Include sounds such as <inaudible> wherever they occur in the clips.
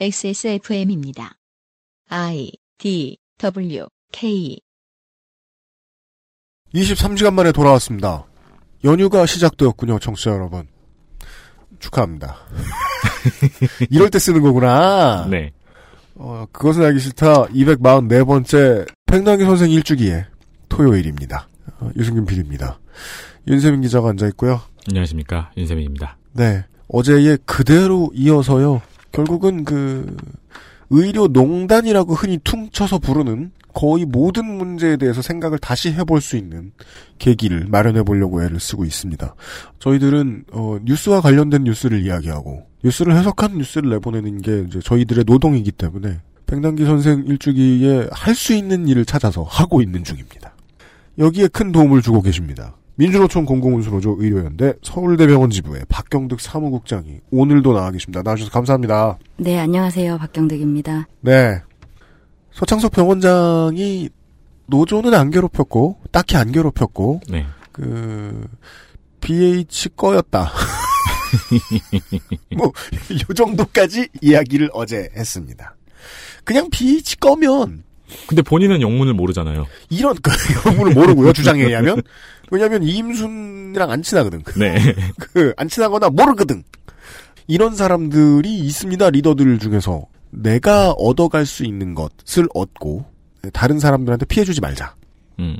XSFM입니다. I D W K 23시간 만에 돌아왔습니다. 연휴가 시작되었군요, 청취자 여러분. 축하합니다. <laughs> 이럴 때 쓰는 거구나. 네. 어, 그것은 알기 싫다. 244번째 팽당기 선생 일주기의 토요일입니다. 어, 유승균 PD입니다. 윤세민 기자가 앉아 있고요. 안녕하십니까. 윤세민입니다. 네. 어제의 그대로 이어서요. 결국은 그, 의료 농단이라고 흔히 퉁쳐서 부르는 거의 모든 문제에 대해서 생각을 다시 해볼 수 있는 계기를 마련해 보려고 애를 쓰고 있습니다. 저희들은 어, 뉴스와 관련된 뉴스를 이야기하고 뉴스를 해석한 뉴스를 내보내는 게 이제 저희들의 노동이기 때문에 백남기 선생 일주기에 할 수 있는 일을 찾아서 하고 있는 중입니다. 여기에 큰 도움을 주고 계십니다. 민주노총 공공운수노조 의료연대 서울대병원 지부의 박경득 사무국장이 오늘도 나와 계십니다. 나와주셔서 감사합니다. 네, 안녕하세요. 박경득입니다. 네. 서창석 병원장이 노조는 안 괴롭혔고 딱히 안 괴롭혔고 네. 그 BH 꺼였다. <laughs> 뭐 요 정도까지 이야기를 어제 했습니다. 그냥 BH 꺼면 근데 본인은 영문을 모르잖아요. 이런 그 영문을 모르고요 주장에 의하면 왜냐하면 이임순이랑 안 친하거든. 네. <laughs> 그 안 친하거나 모르거든. 이런 사람들이 있습니다 리더들 중에서 내가 얻어갈 수 있는 것을 얻고 다른 사람들한테 피해주지 말자. 음.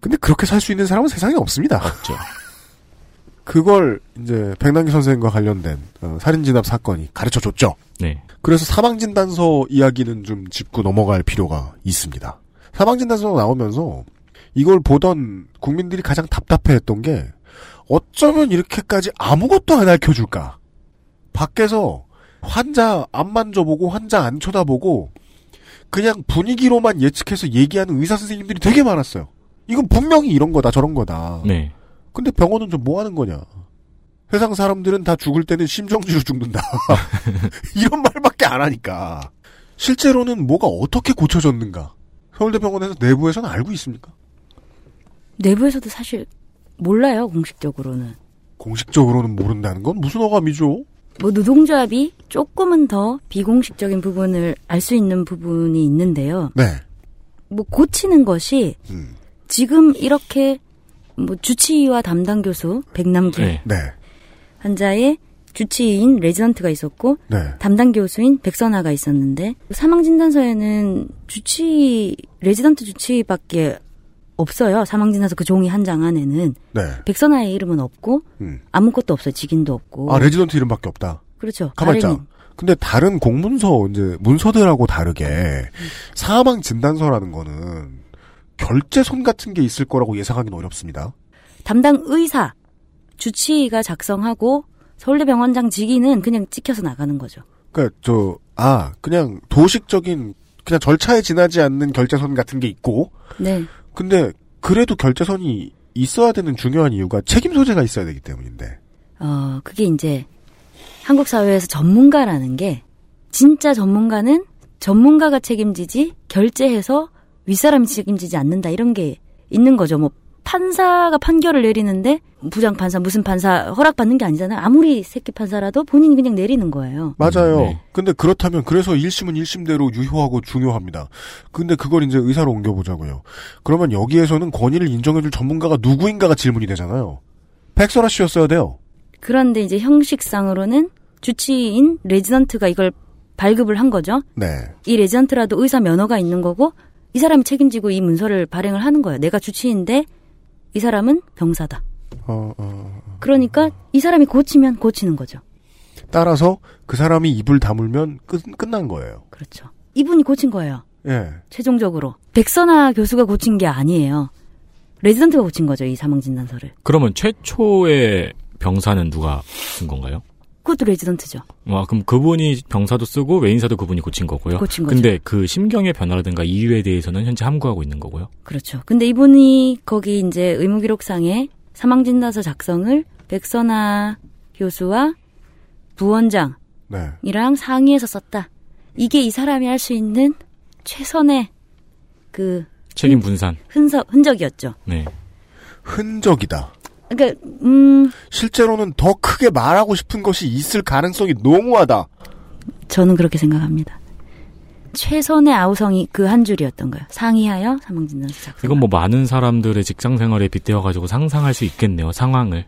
근데 그렇게 살 수 있는 사람은 세상에 없습니다. 없죠. <laughs> 그걸 이제 백남기 선생과 관련된 어, 살인 진압 사건이 가르쳐 줬죠. 네. 그래서 사망 진단서 이야기는 좀 짚고 넘어갈 필요가 있습니다. 사망 진단서 나오면서 이걸 보던 국민들이 가장 답답해했던 게 어쩌면 이렇게까지 아무것도 안 알려줄까. 밖에서 환자 안 만져보고 환자 안 쳐다보고 그냥 분위기로만 예측해서 얘기하는 의사 선생님들이 되게 많았어요. 이건 분명히 이런 거다 저런 거다. 네. 근데 병원은 좀 뭐 하는 거냐? 세상 사람들은 다 죽을 때는 심정지로 죽는다. <laughs> 이런 말밖에 안 하니까. 실제로는 뭐가 어떻게 고쳐졌는가? 서울대병원에서 내부에서는 알고 있습니까? 내부에서도 사실 몰라요, 공식적으로는. 공식적으로는 모른다는 건 무슨 어감이죠? 뭐 노동조합이 조금은 더 비공식적인 부분을 알 수 있는 부분이 있는데요. 네. 뭐 고치는 것이 음. 지금 이렇게 뭐 주치의와 담당 교수 백남기 네. 네. 환자의 주치의인 레지던트가 있었고 네. 담당 교수인 백선하가 있었는데 사망 진단서에는 주치의 레지던트 주치의밖에 없어요. 사망 진단서 그 종이 한 장 안에는 네. 백선하의 이름은 없고 음. 아무것도 없어요. 직인도 없고. 아, 레지던트 이름밖에 없다. 그렇죠. 가만있자. 근데 다른 공문서, 이제, 문서들하고 다르게, 사망 진단서라는 거는, 결재선 같은 게 있을 거라고 예상하기는 어렵습니다. 담당 의사 주치의가 작성하고 서울대병원장 직인은 그냥 찍혀서 나가는 거죠. 그니까, 저, 아, 그냥 도식적인, 그냥 절차에 지나지 않는 결제선 같은 게 있고, 네. 근데, 그래도 결제선이 있어야 되는 중요한 이유가 책임 소재가 있어야 되기 때문인데. 어, 그게 이제 한국 사회에서 전문가라는 게 진짜 전문가는 전문가가 책임지지 결제해서 윗사람이 책임지지 않는다 이런 게 있는 거죠. 뭐 판사가 판결을 내리는데 부장 판사 무슨 판사 허락 받는 게 아니잖아요. 아무리 새끼 판사라도 본인이 그냥 내리는 거예요. 맞아요. 네. 근데 그렇다면, 그래서 1심은 1심대로 유효하고 중요합니다. 근데 그걸 이제 의사로 옮겨 보자고요. 그러면 여기에서는 권위를 인정해 줄 전문가가 누구인가가 질문이 되잖아요. 백설아 씨였어야 돼요. 그런데 이제 형식상으로는 주치의인 레지던트가 이걸 발급을 한 거죠. 네. 이 레지던트라도 의사 면허가 있는 거고 이 사람이 책임지고 이 문서를 발행을 하는 거예요. 내가 주치의인데 이 사람은 병사다. 어, 어, 어. 그러니까 이 사람이 고치면 고치는 거죠. 따라서 그 사람이 입을 다물면 끝, 끝난 거예요. 그렇죠. 이분이 고친 거예요. 예. 최종적으로. 백선아 교수가 고친 게 아니에요. 레지던트가 고친 거죠. 이 사망 진단서를. 그러면 최초의 병사는 누가 쓴 건가요? 그것도 레지던트죠. 와, 그럼 그분이 병사도 쓰고 외인사도 그분이 고친 거고요. 고친 거죠. 근데 그 심경의 변화라든가 이유에 대해서는 현재 함구하고 있는 거고요. 그렇죠. 근데 이분이 거기 이제 의무기록상에 사망진단서 작성을 백선아 교수와 부원장이랑 네. 상의해서 썼다. 이게 이 사람이 할 수 있는 최선의 그 책임 분산. 흔적, 흔적이었죠. 네. 흔적이다. 그러니까 음 실제로는 더 크게 말하고 싶은 것이 있을 가능성이 너무하다. 저는 그렇게 생각합니다. 최선의 아우성이 그 한 줄이었던 거예요. 상의하여 사망진단서 작성. 이건 뭐 많은 사람들의 직장 생활에 빗대어 가지고 상상할 수 있겠네요, 상황을.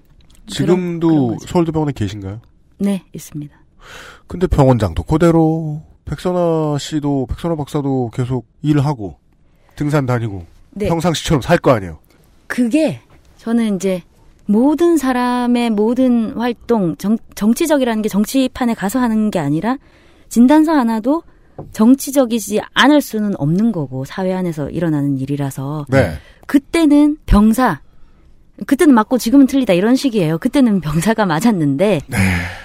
지금도 그런 거죠. 서울대병원에 계신가요? 네, 있습니다. 근데 병원장도 그대로 백선아 씨도 백선아 박사도 계속 일을 하고 등산 다니고 네. 평상시처럼 살 거 아니에요. 그게 저는 이제 모든 사람의 모든 활동 정, 정치적이라는 게 정치판에 가서 하는 게 아니라 진단서 하나도 정치적이지 않을 수는 없는 거고 사회 안에서 일어나는 일이라서 네. 그때는 병사 그때는 맞고 지금은 틀리다 이런 식이에요. 그때는 병사가 맞았는데 네.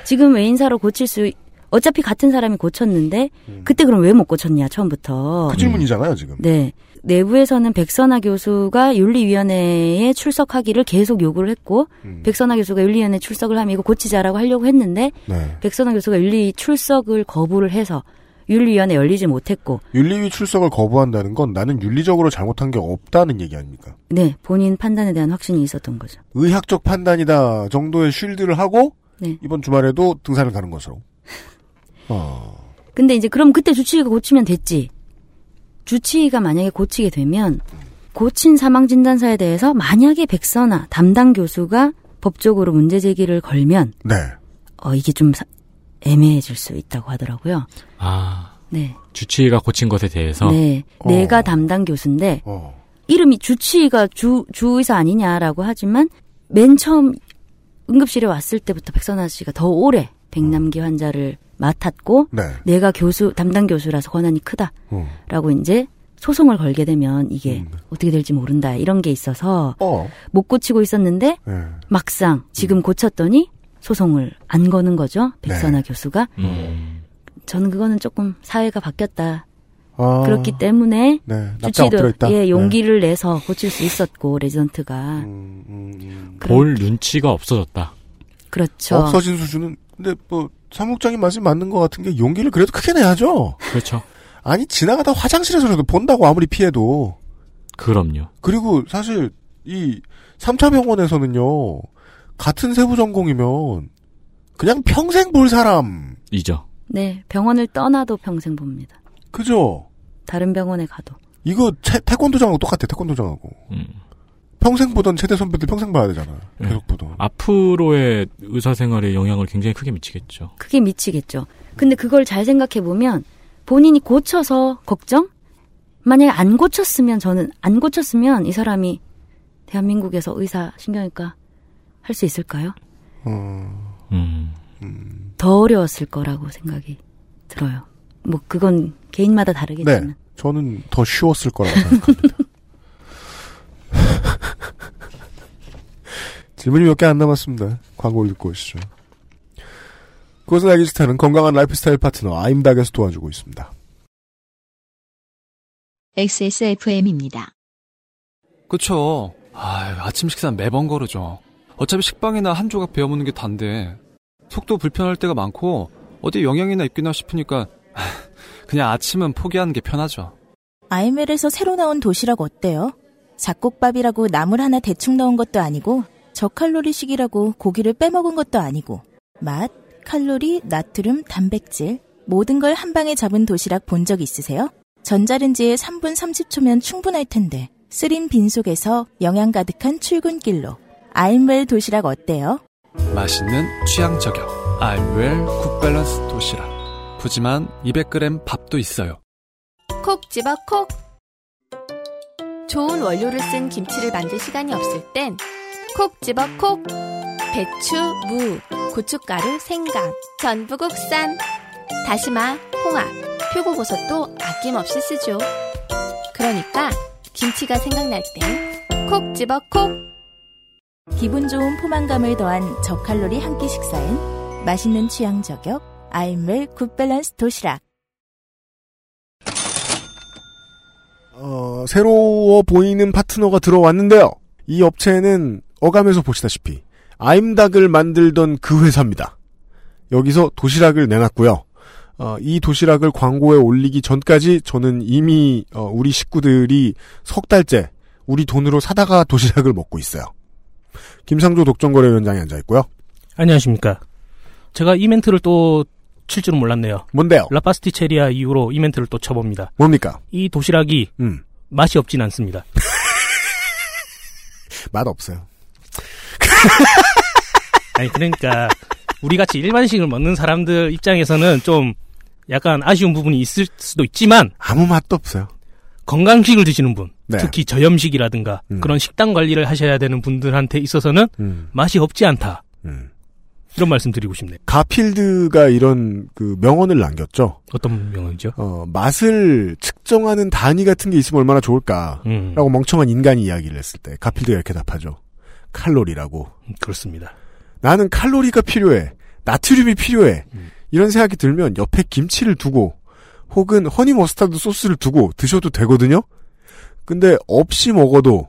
지금 외인사로 고칠 수 어차피 같은 사람이 고쳤는데 음. 그때 그럼 왜 못 고쳤냐 처음부터. 그 질문이잖아요 지금. 네. 내부에서는 백선아 교수가 윤리위원회에 출석하기를 계속 요구를 했고 음. 백선아 교수가 윤리위원회 출석을 하면 이거 고치자라고 하려고 했는데 네. 백선아 교수가 윤리 출석을 거부를 해서 윤리위원회 열리지 못했고 윤리위 출석을 거부한다는 건 나는 윤리적으로 잘못한 게 없다는 얘기 아닙니까? 네 본인 판단에 대한 확신이 있었던 거죠. 의학적 판단이다 정도의 쉴드를 하고 네. 이번 주말에도 등산을 가는 것으로. <laughs> 어. 근데 이제 그럼 그때 주치의가 고치면 됐지. 주치의가 만약에 고치게 되면 고친 사망 진단서에 대해서 만약에 백선아 담당 교수가 법적으로 문제 제기를 걸면 네. 어 이게 좀 사- 애매해질 수 있다고 하더라고요. 아, 네. 주치의가 고친 것에 대해서. 네. 어. 내가 담당 교수인데 어. 이름이 주치의가 주 주의사 아니냐라고 하지만 맨 처음 응급실에 왔을 때부터 백선아 씨가 더 오래 백남기 환자를 맡았고 네. 내가 교수 담당 교수라서 권한이 크다. 어. 라고 이제 소송을 걸게 되면 이게 음. 어떻게 될지 모른다 이런 게 있어서 어. 못 고치고 있었는데 네. 막상 지금 고쳤더니 소송을 안 거는 거죠 백선아 교수가 음. 저는 그거는 조금 사회가 바뀌었다 아. 그렇기 때문에 네. 주치도. 예 용기를 내서 고칠 수 있었고 레지던트가 네. 음, 음, 음. 볼 눈치가 없어졌다. 그렇죠 없어진 수준은 근데 뭐 사무국장님 말씀 맞는 것 같은 게 용기를 그래도 크게 내야죠. 그렇죠. 아니 지나가다 화장실에서라도 본다고 아무리 피해도 그럼요. 그리고 사실 이 3차 병원에서는요 같은 세부 전공이면 그냥 평생 볼 사람 이죠. 네 병원을 떠나도 평생 봅니다 그죠? 다른 병원에 가도 이거 태, 태권도장하고 똑같아 태권도장하고 음. 평생 보던 체대 선배들 평생 봐야 되잖아 네. 계속 보던 앞으로의 의사 생활에 영향을 굉장히 크게 미치겠죠. 크게 미치겠죠. 근데 그걸 잘 생각해 보면 본인이 고쳐서 걱정? 만약에 안 고쳤으면 저는 안 고쳤으면 이 사람이 대한민국에서 의사 신경외과 할 수 있을까요? 어, 음. 더 어려웠을 거라고 생각이 들어요. 뭐 그건 개인마다 다르겠지만. 네 저는 더 쉬웠을 거라고 생각합니다 <laughs> 질문이 몇 개 안 남았습니다 광고를 듣고 오시죠 그것은 알기 싫다는 건강한 라이프 스타일 파트너 아임닥에서 도와주고 있습니다 XSFM입니다. 그쵸. 아 아침 식사는 매번 거르죠. 어차피 식빵이나 한 조각 베어 먹는 게 단데. 속도 불편할 때가 많고, 어디 영양이나 있겠나 싶으니까, <laughs> 그냥 아침은 포기하는 게 편하죠. 아임웰에서 새로 나온 도시락 어때요? 잡곡밥이라고 나물 하나 대충 넣은 것도 아니고 저칼로리식이라고 고기를 빼먹은 것도 아니고 맛, 칼로리, 나트륨, 단백질 모든 걸 한 방에 잡은 도시락 본 적 있으세요? 전자레인지에 3분 30초면 충분할 텐데 쓰린 빈속에서 영양 가득한 출근길로 아임웰 도시락 어때요? 맛있는 취향 저격. 아임웰 굿밸런스 도시락. 푸짐한 200g 밥도 있어요. 콕 집어 콕. 좋은 원료를 쓴 김치를 만들 시간이 없을 땐 콕 집어 콕. 배추, 무, 고춧가루, 생강, 전부 국산. 다시마, 홍합, 표고버섯도 아낌없이 쓰죠. 그러니까 김치가 생각날 땐 콕 집어 콕. 기분 좋은 포만감을 더한 저칼로리 한 끼 식사엔 맛있는 취향 저격 아임웰 굿밸런스 도시락 어, 새로워 보이는 파트너가 들어왔는데요. 이 업체는 어감에서 보시다시피 아임닭을 만들던 그 회사입니다. 여기서 도시락을 내놨고요. 어, 이 도시락을 광고에 올리기 전까지 저는 이미 어, 우리 식구들이 석 달째 우리 돈으로 사다가 도시락을 먹고 있어요. 김상조 독점거래위원장이 앉아 있고요. 안녕하십니까. 제가 이 멘트를 또 칠 줄은 몰랐네요. 뭔데요? 라파스티체리아 이후로 이 멘트를 또 쳐봅니다. 뭡니까? 이 도시락이 음, 맛이 없진 않습니다. <laughs> 맛 없어요. <laughs> 아니 그러니까 우리 같이 일반식을 먹는 사람들 입장에서는 좀 약간 아쉬운 부분이 있을 수도 있지만 아무 맛도 없어요. 건강식을 드시는 분, 네. 특히 저염식이라든가 음. 그런 식단 관리를 하셔야 되는 분들한테 있어서는 음, 맛이 없지 않다. 음. 이런 말씀 드리고 싶네요. 가필드가 이런 그 명언을 남겼죠. 어떤 명언이죠? 어, 맛을 측정하는 단위 같은 게 있으면 얼마나 좋을까. 음, 라고 멍청한 인간이 이야기를 했을 때 가필드가 이렇게 답하죠. 칼로리라고. 그렇습니다. 나는 칼로리가 필요해. 나트륨이 필요해. 음. 이런 생각이 들면 옆에 김치를 두고 혹은 허니 머스타드 소스를 두고 드셔도 되거든요. 근데 없이 먹어도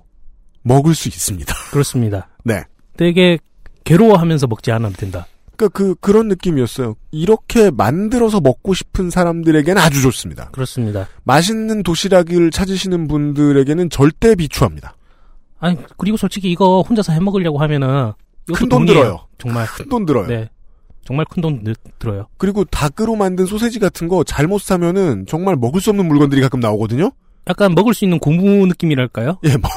먹을 수 있습니다. <laughs> 그렇습니다. 네. 되게 괴로워하면서 먹지 않아도 된다. 그러니까 그 그런 느낌이었어요. 이렇게 만들어서 먹고 싶은 사람들에게는 아주 좋습니다. 그렇습니다. 맛있는 도시락을 찾으시는 분들에게는 절대 비추합니다. 아니 그리고 솔직히 이거 혼자서 해 먹으려고 하면은 큰 돈. 들어요. 정말 큰 돈 들어요. 네. 정말 큰 돈 들어요. 그리고 닭으로 만든 소세지 같은 거 잘못 사면은 정말 먹을 수 없는 물건들이 가끔 나오거든요. 약간 먹을 수 있는 고무 느낌이랄까요? 예, 뭐.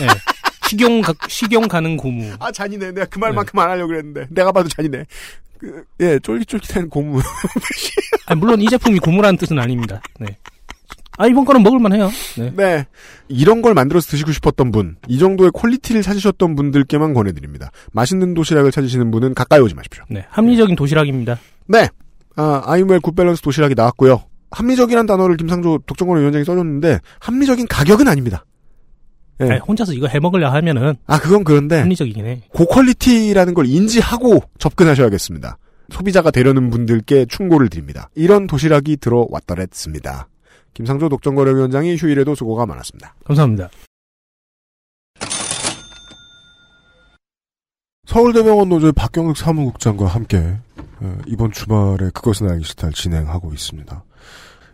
예. <laughs> 식용 가, 식용 가는 고무. 아 잔이네. 내가 그 말만큼 안 하려고 그랬는데 내가 봐도 잔이네. 그, 예, 쫄깃쫄깃한 고무. <laughs> 아니, 물론 이 제품이 고무라는 뜻은 아닙니다. 네. 아 이번 거는 먹을만 해요. 네. 네. 이런 걸 만들어서 드시고 싶었던 분, 이 정도의 quality를 찾으셨던 분들께만 권해드립니다. 맛있는 도시락을 찾으시는 분은 가까이 오지 마십시오. 네. 합리적인 도시락입니다. 네. 아, 아임웰 굿밸런스 도시락이 나왔고요. 합리적이란 단어를 김상조 독점권 위원장이 써줬는데 합리적인 가격은 아닙니다. 예. 아니, 혼자서 이거 해 먹으려 하면은 아, 그건 그런데 합리적이긴 해. 고quality라는 걸 인지하고 접근하셔야겠습니다. 소비자가 되려는 분들께 충고를 드립니다. 이런 도시락이 들어왔더랬습니다. 김상조 독점거래위원장이 휴일에도 수고가 많았습니다. 감사합니다. 서울대병원 노조의 박경ực 사무국장과 함께 어, 이번 주말에 그것은 알기 싫다를 진행하고 있습니다.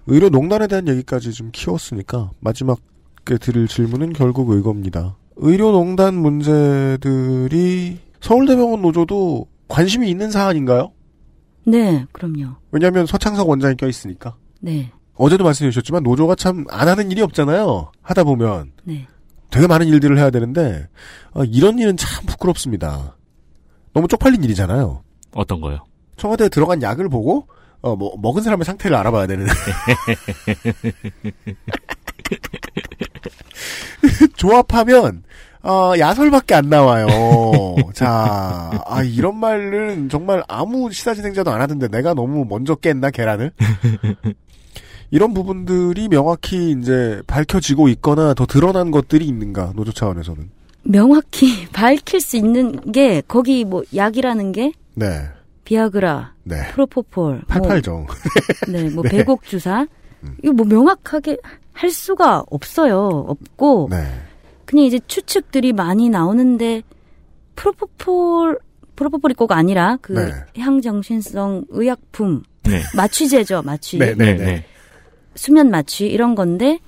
의료 농단에 대한 얘기까지 좀 키웠으니까 마지막에 드릴 질문은 결국 이겁니다. 의료 농단 문제들이 서울대병원 노조도 관심이 있는 사안인가요? 네, 그럼요. 왜냐하면 서창석 원장이 껴있으니까. 네, 어제도 말씀해 주셨지만 노조가 참 안 하는 일이 없잖아요. 하다 보면 네. 되게 많은 일들을 해야 되는데 어, 이런 일은 참 부끄럽습니다. 너무 쪽팔린 일이잖아요. 어떤 거요? 청와대에 들어간 약을 보고 어, 뭐, 먹은 사람의 상태를 알아봐야 되는. <laughs> 조합하면 어, 야설밖에 안 나와요. 자, 아 이런 말은 정말 아무 시사진행자도 안 하던데 내가 너무 먼저 깼나 계란을? 이런 부분들이 명확히 이제 밝혀지고 있거나 더 드러난 것들이 있는가 노조 차원에서는. 명확히 <laughs> 밝힐 수 있는 게 거기 뭐 약이라는 게 네, 비아그라, 네. 프로포폴, 팔팔정. <laughs> 뭐, 네, 뭐 네. 배곡 주사 음. 이거 뭐 명확하게 할 수가 없어요. 없고 네. 그냥 이제 추측들이 많이 나오는데 프로포폴 프로포폴이 꼭 아니라 그 네. 향정신성 의약품 네. <laughs> 마취제죠, 마취. 네, 네, 네. 수면 마취 이런 건데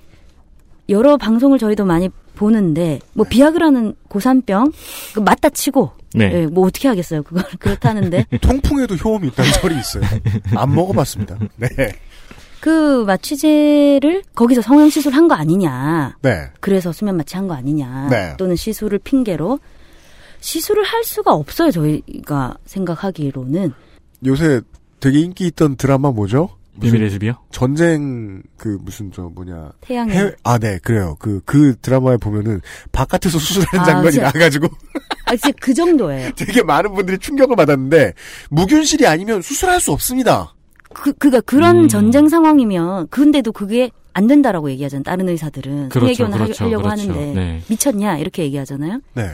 여러 방송을 저희도 많이 보는데 뭐 비아그라는 고산병 그 맞다 치고 네. 예, 뭐 어떻게 하겠어요 그걸 <laughs> 그렇다는데 <laughs> 통풍에도 효험이 있다는 설이 있어요. 안 먹어봤습니다. 네. 그 마취제를 거기서 성형 시술 한 거 아니냐 네. 그래서 수면 마취 한 거 아니냐 네. 또는 시술을 핑계로 시술을 할 수가 없어요 저희가 생각하기로는 요새 되게 인기 있던 드라마 뭐죠? 비밀의 숲이요? 전쟁 그 무슨 저 뭐냐 태양의 해외 아네 그래요 그그 드라마에 보면은 바깥에서 수술하는 아, 장면이 진짜. 나가지고 아 진짜 그 정도예요 <laughs> 되게 많은 분들이 충격을 받았는데 무균실이 아니면 수술할 수 없습니다. 그 그가 그런 음. 전쟁 상황이면 근데도 그게 안 된다라고 얘기하잖아요 다른 의사들은 그렇죠, 해결은 하- 그렇죠, 하려고 그렇죠. 하는데 네. 미쳤냐 이렇게 얘기하잖아요. 네.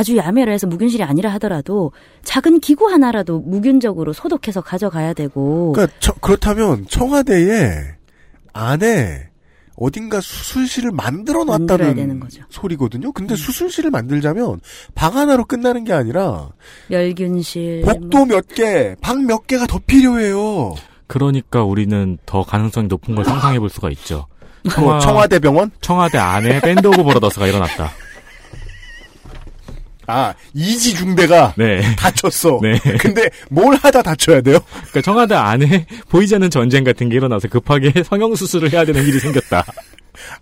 아주 야매를 해서 무균실이 아니라 하더라도 작은 기구 하나라도 무균적으로 소독해서 가져가야 되고 그러니까 저- 그렇다면 청와대에 안에 어딘가 수술실을 만들어 놨다는. 음. 소리거든요. 근데 수술실을 만들자면 방 하나로 끝나는 게 아니라 멸균실 복도 몇 개, 방 몇 개가 더 필요해요. 그러니까 우리는 더 가능성이 높은 걸 상상해 볼 수가 있죠. 뭐 청와, 청와대 병원? 청와대 안에 Band of Brothers가 일어났다. 아, Easy 중대가 네. 다쳤어. 네. 근데 뭘 하다 다쳐야 돼요? 그러니까 청와대 안에 보이지 않는 전쟁 같은 게 일어나서 급하게 <laughs> 성형 수술을 해야 되는 일이 생겼다.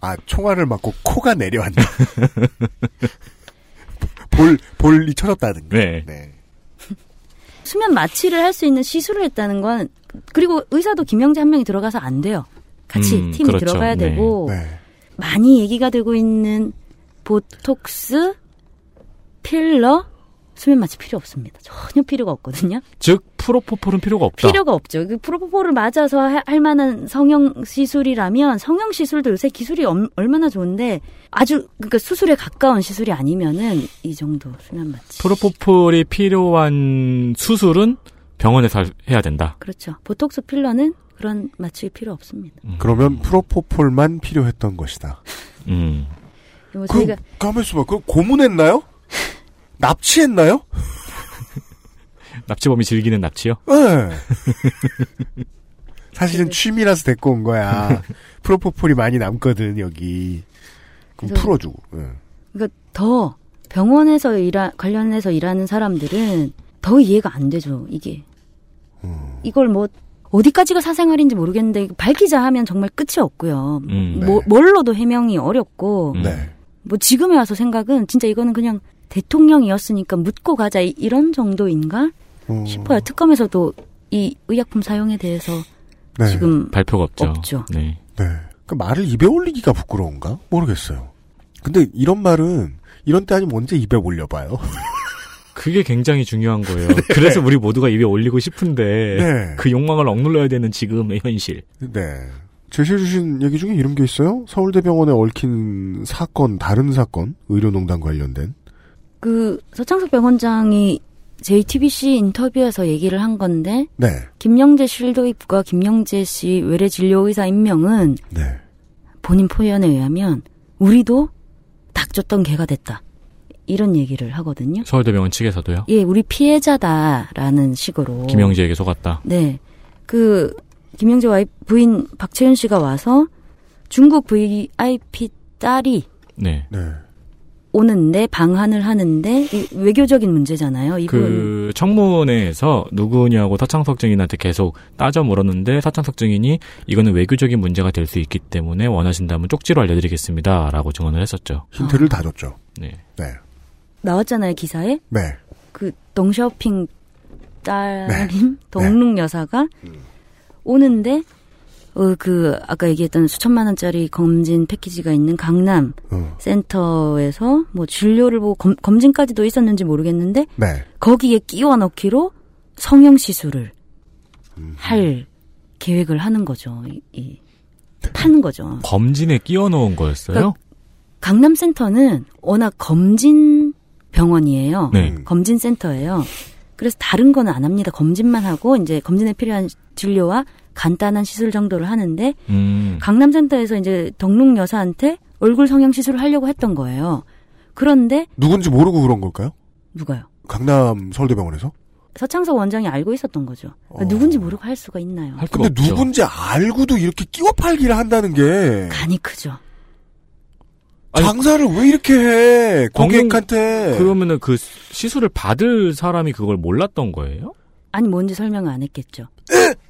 아, 총알을 맞고 코가 내려앉는. <laughs> 볼, 볼이 쳐졌다든가. 네. 네. 수면 마취를 할 수 있는 시술을 했다는 건 그리고 의사도 김영재 한 명이 들어가서 안 돼요. 같이 음, 팀이 그렇죠. 들어가야 네. 되고 네. 많이 얘기가 되고 있는 보톡스, 필러, 수면 마취 필요 없습니다. 전혀 필요가 없거든요. 즉 프로포폴은 필요가 없다. 필요가 없죠. 그 프로포폴을 맞아서 하- 할 만한 성형 시술이라면 성형 시술도 요새 기술이 엄- 얼마나 좋은데 아주 그러니까 수술에 가까운 시술이 아니면은 이 정도 수면 마취. 프로포폴이 필요한 수술은 병원에서 할- 해야 된다. 그렇죠. 보톡스 필러는 그런 마취 필요 없습니다. 그러면 프로포폴만 필요했던 것이다. 음. 뭐 저희가 가만있어 봐. 그럼 고문했나요? 납치했나요? <laughs> 납치범이 즐기는 납치요? 네. 사실은 취미라서 데리고 온 거야. <laughs> 프로포폴이 많이 남거든, 여기. 그럼 풀어주고. 예. 그러니까 더 병원에서 일하 관련해서 일하는 사람들은 더 이해가 안 되죠. 이게 음. 이걸 뭐 어디까지가 사생활인지 모르겠는데 밝히자 하면 정말 끝이 없고요. 음. 뭐 뭘로도 해명이 어렵고 음. 네. 뭐 지금에 와서 생각은 진짜 이거는 그냥 대통령이었으니까 묻고 가자 이- 이런 정도인가 어, 싶어요. 특검에서도 이 의약품 사용에 대해서 네. 지금 발표가 없죠. 없죠. 네. 네. 그 말을 입에 올리기가 부끄러운가? 모르겠어요. 근데 이런 말은 이런 때 아니면 언제 입에 올려봐요? <laughs> 그게 굉장히 중요한 거예요. 그래서 우리 모두가 입에 올리고 싶은데 네. 그 욕망을 억눌러야 되는 지금의 현실. 네. 제시해 주신 얘기 중에 이런 게 있어요? 서울대병원에 얽힌 사건, 다른 사건, 의료농단 관련된. 그 서창석 병원장이 JTBC 인터뷰에서 얘기를 한 건데 네. 김영재 실도입과 김영재 씨 외래 진료 의사 임명은 네. 본인 표현에 의하면 우리도 닥쳤던 개가 됐다. 이런 얘기를 하거든요. 서울대병원 측에서도요. 예, 우리 피해자다라는 식으로. 김영재에게 속았다. 네. 그 김영재 와이 부인 박채윤 씨가 와서 중국 VIP 딸이 네. 네. 오는데 방한을 하는데 이 외교적인 문제잖아요. 이분 그 청문회에서 누구냐고 서창석 증인한테 계속 따져 물었는데 서창석 증인이 이거는 외교적인 문제가 될 수 있기 때문에 원하신다면 쪽지로 알려드리겠습니다라고 증언을 했었죠. 힌트를 다 줬죠. 네. 네. 나왔잖아요 기사에 네. 그 동쇼핑 딸님 동릉 여사가 오는데 어 그 아까 얘기했던 수천만 원짜리 검진 패키지가 있는 강남 어. 센터에서 뭐 진료를 보고 검, 검진까지도 있었는지 모르겠는데 네. 거기에 끼워 넣기로 성형 시술을 할 계획을 하는 거죠. 이, 이 파는 거죠. 검진에 끼워 넣은 거였어요? 그러니까 강남 센터는 워낙 검진 병원이에요. 네. 음. 검진 센터예요. 그래서 다른 거는 안 합니다. 검진만 하고 이제 검진에 필요한 진료와 간단한 시술 정도를 하는데 음. 강남 센터에서 이제 덕릉 여사한테 얼굴 성형 시술을 하려고 했던 거예요. 그런데 누군지 모르고 그런 걸까요? 누가요? 강남 서울대병원에서? 서창석 원장이 알고 있었던 거죠. 어. 누군지 모르고 할 수가 있나요? 할 근데 없죠. 누군지 알고도 이렇게 끼워 팔기를 한다는 게 간이 크죠. 아니, 장사를 왜 이렇게 해? 고객한테. 그러면은 그 시술을 받을 사람이 그걸 몰랐던 거예요? 아니 뭔지 설명을 안 했겠죠. <laughs>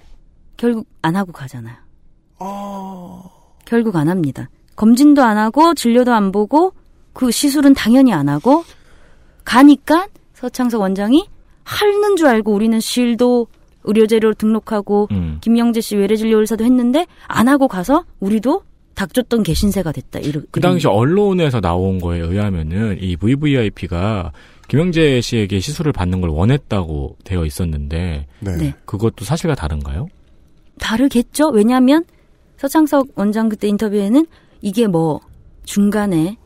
결국 안 하고 가잖아요. 아, 결국 안 합니다. 검진도 안 하고 진료도 안 보고 그 시술은 당연히 안 하고 가니까 서창석 원장이 하는 줄 알고 우리는 실도 의료재료 등록하고 음. 김영재 씨 외래진료 의사도 했는데 안 하고 가서 우리도 닥쳤던 개신세가 됐다. 이러, 그 당시 언론에서 나온 거에 의하면은 이 VVIP가 김영재 씨에게 시술을 받는 걸 원했다고 되어 있었는데 네. 네. 그것도 사실과 다른가요? 다르겠죠. 왜냐하면 서창석 원장 그때 인터뷰에는 이게 뭐 중간에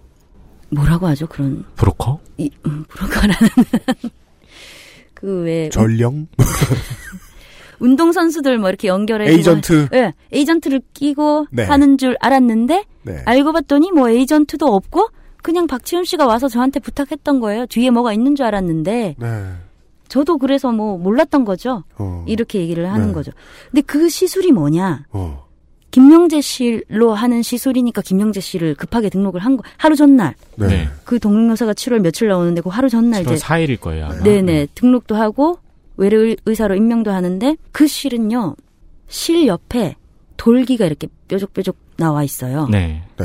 뭐라고 하죠? 그런 브로커? 이 음, 브로커라는 <laughs> 그왜 전령? <laughs> 운동 선수들 뭐 이렇게 연결해 에이전트? 예, 에이전트를 끼고 네. 하는 줄 알았는데 네. 알고 봤더니 뭐 에이전트도 없고 그냥 박지훈 씨가 와서 저한테 부탁했던 거예요. 뒤에 뭐가 있는 줄 알았는데 네. 저도 그래서 뭐 몰랐던 거죠. 어. 이렇게 얘기를 하는 네. 거죠. 근데 그 시술이 뭐냐? 어. 김영재 씨로 하는 시술이니까 김영재 씨를 급하게 등록을 한 거. 하루 전날 네. 네. 그 동료사가 7월 며칠 나오는데 그 하루 전날 7월 이제 4일일 거예요. 아마. 네네 등록도 하고 외래 의- 의사로 임명도 하는데 그 실은요 실 옆에 돌기가 이렇게 뾰족뾰족 나와 있어요. 네. 네.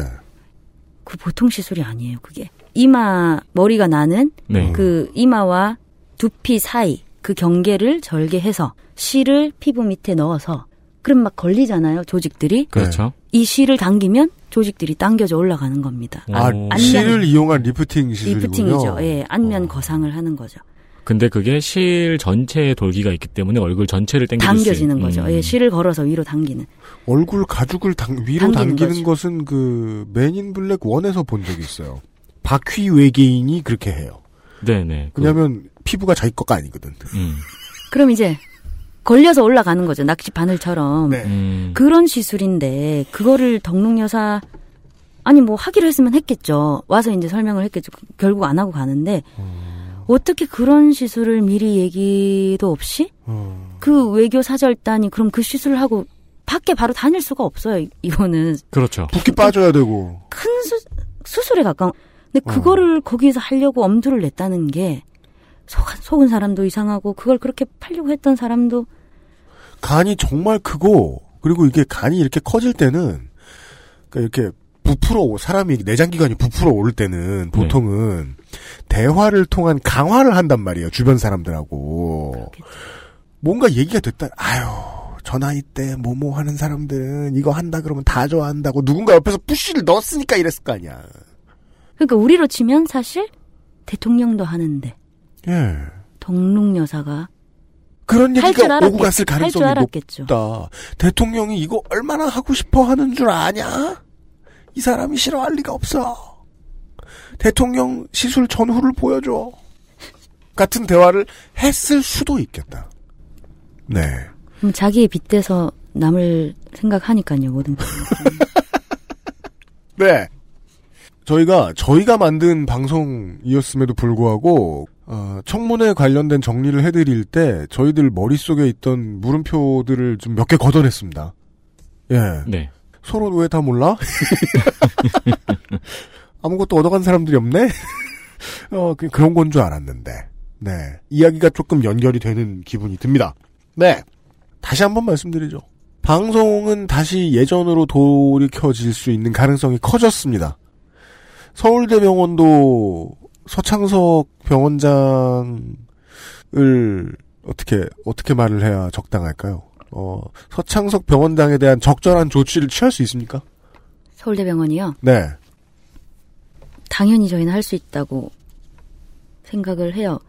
그 보통 시술이 아니에요. 그게 이마 머리가 나는 네. 그 이마와 두피 사이 그 경계를 절개해서 실을 피부 밑에 넣어서 그럼 막 걸리잖아요 조직들이 그렇죠. 이 실을 당기면 조직들이 당겨져 올라가는 겁니다. 아, 오. 안면- 실을 이용한 리프팅 시술이군요. 리프팅이죠. 예, 안면 어. 거상을 하는 거죠. 근데 그게 실 전체에 돌기가 있기 때문에 얼굴 전체를 수 당겨지는 있- 거죠. 음. 예, 실을 걸어서 위로 당기는. 얼굴 가죽을 당, 위로 당기는 당기는. 것은 그 Men in Black One에서 본 적이 있어요. 바퀴 외계인이 그렇게 해요. 네네. 그- 왜냐하면 피부가 자기 거가 아니거든. 음. 그럼 이제 걸려서 올라가는 거죠. 낚시 바늘처럼. 네. 음. 그런 시술인데 그거를 덕농 여사 아니 뭐 하기로 했으면 했겠죠. 와서 이제 설명을 했겠죠. 결국 안 하고 가는데 어떻게 그런 시술을 미리 얘기도 없이 어, 그 외교 사절단이 그럼 그 시술을 하고 밖에 바로 다닐 수가 없어요. 이- 이거는 그렇죠. 붓기 빠져야 되고. 큰 수, 수술에 가까운. 근데 어. 그거를 거기서 하려고 엄두를 냈다는 게 속, 속은 사람도 이상하고 그걸 그렇게 팔려고 했던 사람도 간이 정말 크고 그리고 이게 간이 이렇게 커질 때는 그러니까 이렇게 부풀어 오- 사람이 내장 기관이 부풀어 오를 때는 보통은 대화를 통한 강화를 한단 말이에요 주변 사람들하고. 뭔가 얘기가 됐다. 아유 저 나이 때 뭐뭐 하는 사람들은 이거 한다 그러면 다 좋아한다고 누군가 옆에서 푸시를 넣었으니까 이랬을 거 아니야. 그러니까 우리로 치면 사실 대통령도 하는데 예 덕농 여사가 그런 얘기가 오고 갔을 가능성이. 높다 대통령이 이거 얼마나 하고 싶어 하는 줄 아냐? 이 사람이 싫어할 리가 없어. 대통령 시술 전후를 보여줘. 같은 대화를 했을 수도 있겠다. 네. 자기에 빗대서 남을 생각하니까요 모든 <laughs> 게. 네. 저희가 저희가 만든 방송이었음에도 불구하고 어, 청문회 관련된 정리를 해드릴 때 저희들 머릿속에 있던 물음표들을 좀 몇 개 걷어냈습니다. 예. 네. 서로 왜 다 몰라? <laughs> 아무것도 얻어간 사람들이 없네? <laughs> 어, 그, 그런 건 줄 알았는데. 네. 이야기가 조금 연결이 되는 기분이 듭니다. 네. 다시 한번 말씀드리죠. 방송은 다시 예전으로 돌이켜질 수 있는 가능성이 커졌습니다. 서울대병원도 서창석 병원장을 어떻게, 어떻게 말을 해야 적당할까요? 어, 서창석 병원장에 대한 적절한 조치를 취할 수 있습니까? 서울대병원이요. 네. 당연히 저희는 할 수 있다고 생각을 해요.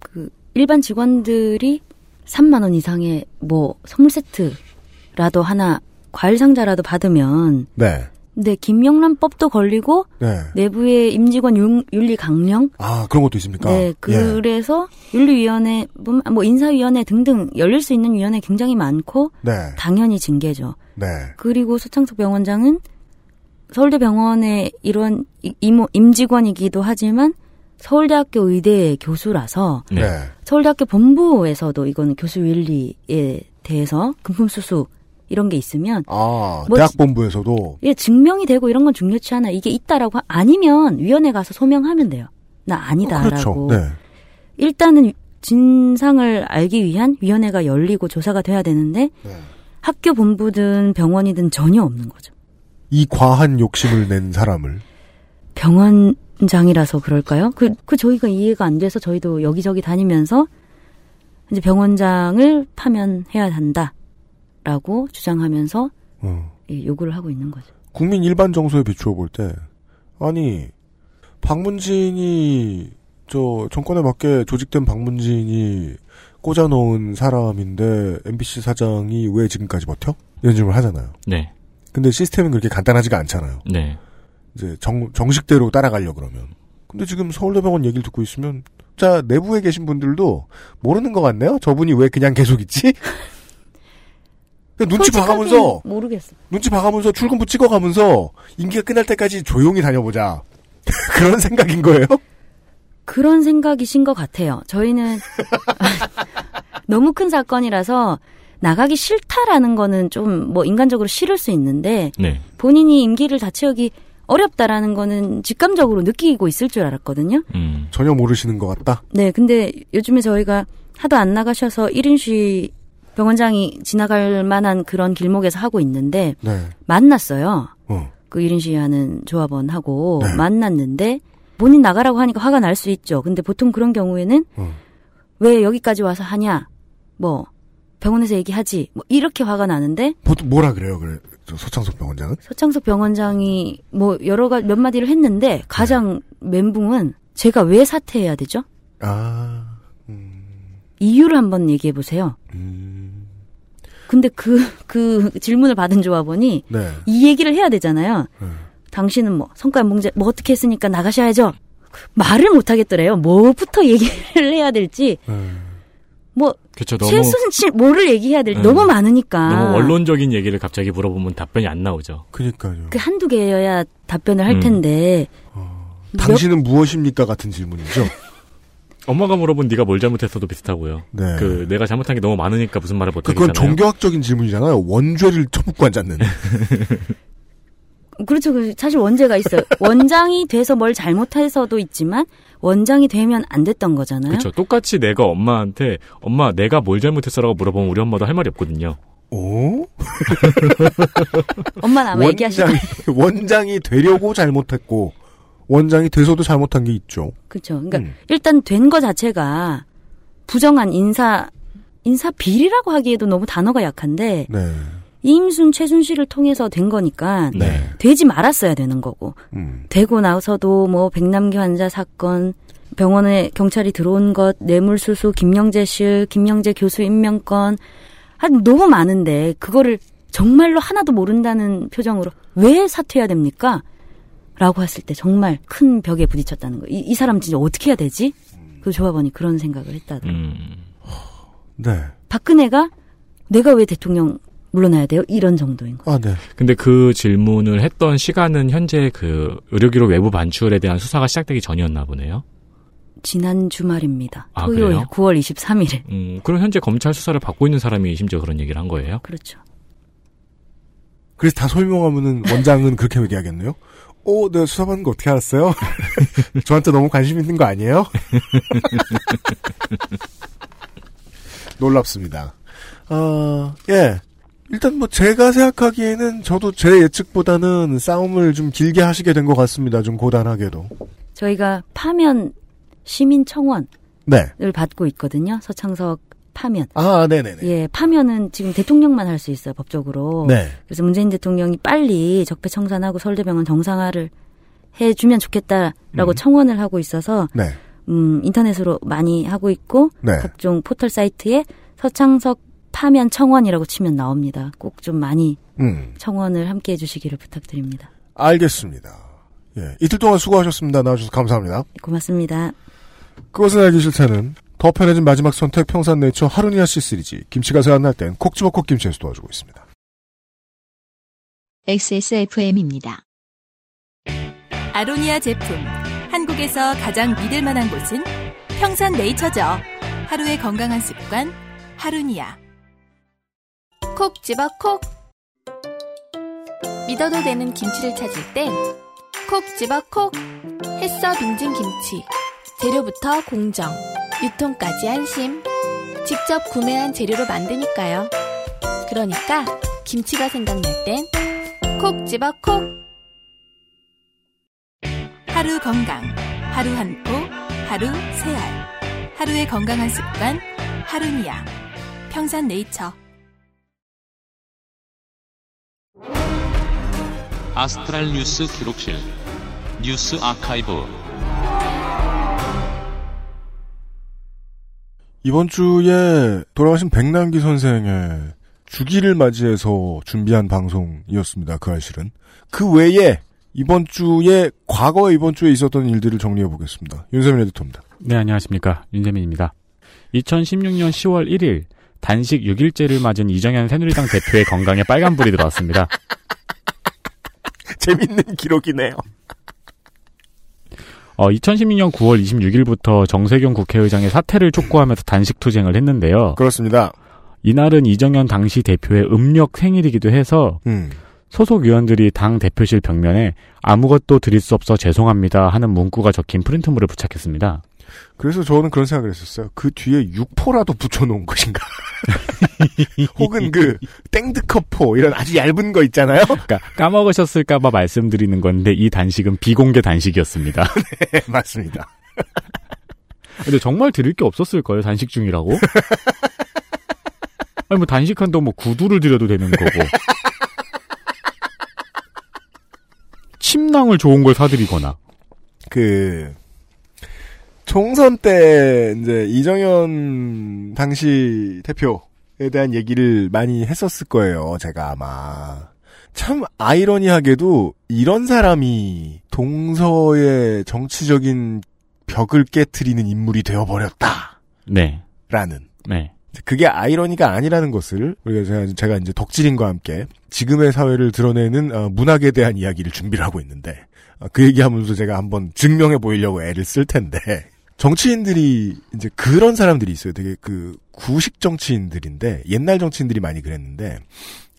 그 일반 직원들이 3만 원 이상의 뭐 선물 세트라도 하나 과일 상자라도 받으면 네. 근데 김영란법도 걸리고 네. 내부의 임직원 윤- 윤리 강령 아, 그런 것도 있습니까? 네, 예. 그래서 윤리위원회, 뭐, 뭐 인사위원회 등등 열릴 수 있는 위원회 굉장히 많고 네. 당연히 징계죠. 네. 그리고 소창석 병원장은 서울대 병원의 이런 이- 임호- 임직원이기도 하지만 서울대학교 의대 교수라서 네. 네. 서울대학교 본부에서도 이거는 교수 윤리에 대해서 금품수수 이런 게 있으면 아, 뭐 대학 본부에서도 예, 증명이 되고 이런 건 중요치 않아. 이게 있다라고 하- 아니면 위원회 가서 소명하면 돼요. 나 아니다라고. 그렇죠. 네. 일단은 진상을 알기 위한 위원회가 열리고 조사가 돼야 되는데 네. 학교 본부든 병원이든 전혀 없는 거죠. 이 과한 욕심을 낸 사람을 병원장이라서 그럴까요? 그, 그 저희가 이해가 안 돼서 저희도 여기저기 다니면서 이제 병원장을 파면해야 한다 라고 주장하면서 어, 예, 요구를 하고 있는 거죠. 국민 일반 정서에 비추어 볼 때 아니 박문진이 저 정권에 맞게 조직된 박문진이 꽂아놓은 사람인데 MBC 사장이 왜 지금까지 버텨? 이런 질문을 하잖아요. 네. 근데 시스템은 그렇게 간단하지가 않잖아요. 네. 이제 정, 정식대로 따라가려 그러면. 근데 지금 서울대병원 얘기를 듣고 있으면 자 내부에 계신 분들도 모르는 것 같네요. 저분이 왜 그냥 계속 있지? <laughs> 그러니까 눈치 봐가면서 모르겠어. 눈치 봐가면서 출근부 찍어가면서 임기가 끝날 때까지 조용히 다녀보자. <laughs> 그런 생각인 거예요? 그런 생각이신 것 같아요. 저희는 <laughs> 너무 큰 사건이라서 나가기 싫다라는 거는 좀 뭐 인간적으로 싫을 수 있는데 네. 본인이 임기를 다 채우기 어렵다라는 거는 직감적으로 느끼고 있을 줄 알았거든요. 음. 전혀 모르시는 것 같다. 네, 근데 요즘에 저희가 하도 안 나가셔서 1인 시 병원장이 지나갈 만한 그런 길목에서 하고 있는데 네. 만났어요. 어. 그 1인 시위하는 조합원하고 네. 만났는데 본인 나가라고 하니까 화가 날 수 있죠. 근데 보통 그런 경우에는 어. 왜 여기까지 와서 하냐? 뭐 병원에서 얘기하지. 뭐 이렇게 화가 나는데 보통 뭐라 그래요, 그래. 저 소창석 병원장은? 서창석 병원장이 뭐 여러 가지 몇 마디를 했는데 가장 멘붕은 제가 왜 사퇴해야 되죠? 아, 이유를 한번 얘기해 보세요. 음, 근데 그, 그 질문을 받은 조합원이 네. 이 얘기를 해야 되잖아요. 네. 당신은 뭐, 성과 문제, 뭐 어떻게 했으니까 나가셔야죠. 말을 못 하겠더래요. 뭐부터 얘기를 해야 될지. 네. 뭐, 그렇죠. 너무 최순실 뭐를 얘기해야 될지 음. 너무 많으니까. 너무 원론적인 얘기를 갑자기 물어보면 답변이 안 나오죠. 그니까요. 그 한두 개여야 답변을 할 음. 텐데. 당신은 무엇입니까? 같은 질문이죠. 엄마가 물어본 네가 뭘 잘못했어도 비슷하고요. 네. 그 내가 잘못한 게 너무 많으니까 무슨 말을 못 그건 하겠잖아요. 종교학적인 질문이잖아요. 원죄를 처묻고 앉았는. <laughs> 그렇죠. 그 사실 원죄가 있어요. 원장이 돼서 뭘 잘못해서도 있지만 원장이 되면 안 됐던 거잖아요. 그렇죠. 똑같이 내가 엄마한테 엄마 내가 뭘 잘못했어라고 물어보면 우리 엄마도 할 말이 없거든요. 오? 엄마는 아마 원장이, 거예요. <laughs> 원장이 되려고 잘못했고, 원장이 돼서도 잘못한 게 있죠. 그렇죠. 그러니까 음. 일단 된 거 자체가 부정한 인사 인사 비리라고 하기에도 너무 단어가 약한데 네. 이임순 최순실을 통해서 된 거니까 네. 되지 말았어야 되는 거고 음. 되고 나서도 뭐 백남기 환자 사건 병원에 경찰이 들어온 것 뇌물수수 김영재 실 김영재 교수 임명권 한 너무 많은데 그거를 정말로 하나도 모른다는 표정으로 왜 사퇴해야 됩니까? 라고 했을 때 정말 큰 벽에 부딪혔다는 거. 이, 이 사람 진짜 어떻게 해야 되지? 그 조합원이 그런 생각을 했다더라고요. 음. 네. 박근혜가 내가 왜 대통령 물러나야 돼요? 이런 정도인 거. 아, 네. 근데 그 질문을 했던 시간은 현재 그 의료기록 외부 반출에 대한 수사가 시작되기 전이었나 보네요. 지난 주말입니다. 아, 토요일 그래요? 9월 23일에. 음, 그럼 현재 검찰 수사를 받고 있는 사람이 심지어 그런 얘기를 한 거예요? 그렇죠. 그래서 다 설명하면은 원장은 그렇게 얘기하겠네요. 오, 내가 수사받는 거 어떻게 알았어요? <laughs> 저한테 너무 관심 있는 거 아니에요? <laughs> 놀랍습니다. 아, 예. 일단 뭐 제가 생각하기에는 저도 제 예측보다는 싸움을 좀 길게 하시게 된 것 같습니다. 좀 고단하게도. 저희가 파면 시민 청원을 네. 받고 있거든요. 서창석 파면. 아, 네네네. 예, 파면은 지금 대통령만 할 수 있어요, 법적으로. 네. 그래서 문재인 대통령이 빨리 적폐청산하고 서울대병원 정상화를 해주면 좋겠다라고 음. 청원을 하고 있어서 네. 음, 인터넷으로 많이 하고 있고 네. 각종 포털 사이트에 서창석 파면 청원이라고 치면 나옵니다. 꼭 좀 많이 음. 청원을 함께 해주시기를 부탁드립니다. 알겠습니다. 예. 이틀 동안 수고하셨습니다. 나와주셔서 감사합니다. 고맙습니다. 그것은 알기 싫다는 더 편해진 마지막 선택 평산 네이처 하루니아 씨 시리즈 김치가 생각날 땐 콕 집어 콕 김치에서 도와주고 있습니다. XSFM입니다. 아로니아 제품. 한국에서 가장 믿을 만한 곳은 평산 네이처죠. 하루의 건강한 습관, 하루니아. 콕 집어 콕. 믿어도 되는 김치를 찾을 땐 콕 집어 콕. 햇서 빙진 김치. 재료부터 공정, 유통까지 안심. 직접 구매한 재료로 만드니까요. 그러니까 김치가 생각날 땐 콕 집어 콕. 하루 건강. 하루 한 포, 하루 세 알. 하루의 건강한 습관, 하루니아. 평산 네이처. 아스트랄 뉴스 기록실 뉴스 아카이브 이번 주에 돌아가신 백남기 선생의 주기를 맞이해서 준비한 방송이었습니다. 그 알실은. 그 외에 이번 주에 과거에 이번 주에 있었던 일들을 정리해 보겠습니다. 윤세민 에디터입니다. 네, 안녕하십니까. 윤재민입니다. 2016년 10월 1일 단식 6일째를 맞은 이정현 새누리당 대표의 건강에 빨간불이 들어왔습니다. <laughs> 재밌는 기록이네요. 어, 2016년 9월 26일부터 정세균 국회의장의 사퇴를 촉구하면서 단식 투쟁을 했는데요. 그렇습니다. 이날은 이정현 당시 대표의 음력 생일이기도 해서 음. 소속 의원들이 당 대표실 벽면에 아무것도 드릴 수 없어 죄송합니다 하는 문구가 적힌 프린트물을 부착했습니다. 그래서 저는 그런 생각을 했었어요. 그 뒤에 육포라도 붙여놓은 것인가. <laughs> <laughs> 혹은 그 땡드커포 이런 아주 얇은 거 있잖아요. 그러니까 까먹으셨을까봐 말씀드리는 건데 이 단식은 비공개 단식이었습니다. <laughs> 네, 맞습니다. 근데 정말 드릴 게 없었을 거예요 단식 중이라고. 아니 뭐 단식한다고 뭐 구두를 드려도 되는 거고. 침낭을 좋은 걸 사드리거나. 그 총선 때 이제 이정현 당시 대표에 대한 얘기를 많이 했었을 거예요. 제가 아마 참 아이러니하게도 이런 사람이 동서의 정치적인 벽을 깨트리는 인물이 되어버렸다. 네. 라는. 네. 그게 아이러니가 아니라는 것을 우리가 제가, 제가 이제 덕질인과 함께 지금의 사회를 드러내는 어, 문학에 대한 이야기를 준비를 하고 있는데 어, 그 얘기하면서 제가 한번 증명해 보이려고 애를 쓸 텐데 정치인들이 이제 그런 사람들이 있어요. 되게 그 구식 정치인들인데 옛날 정치인들이 많이 그랬는데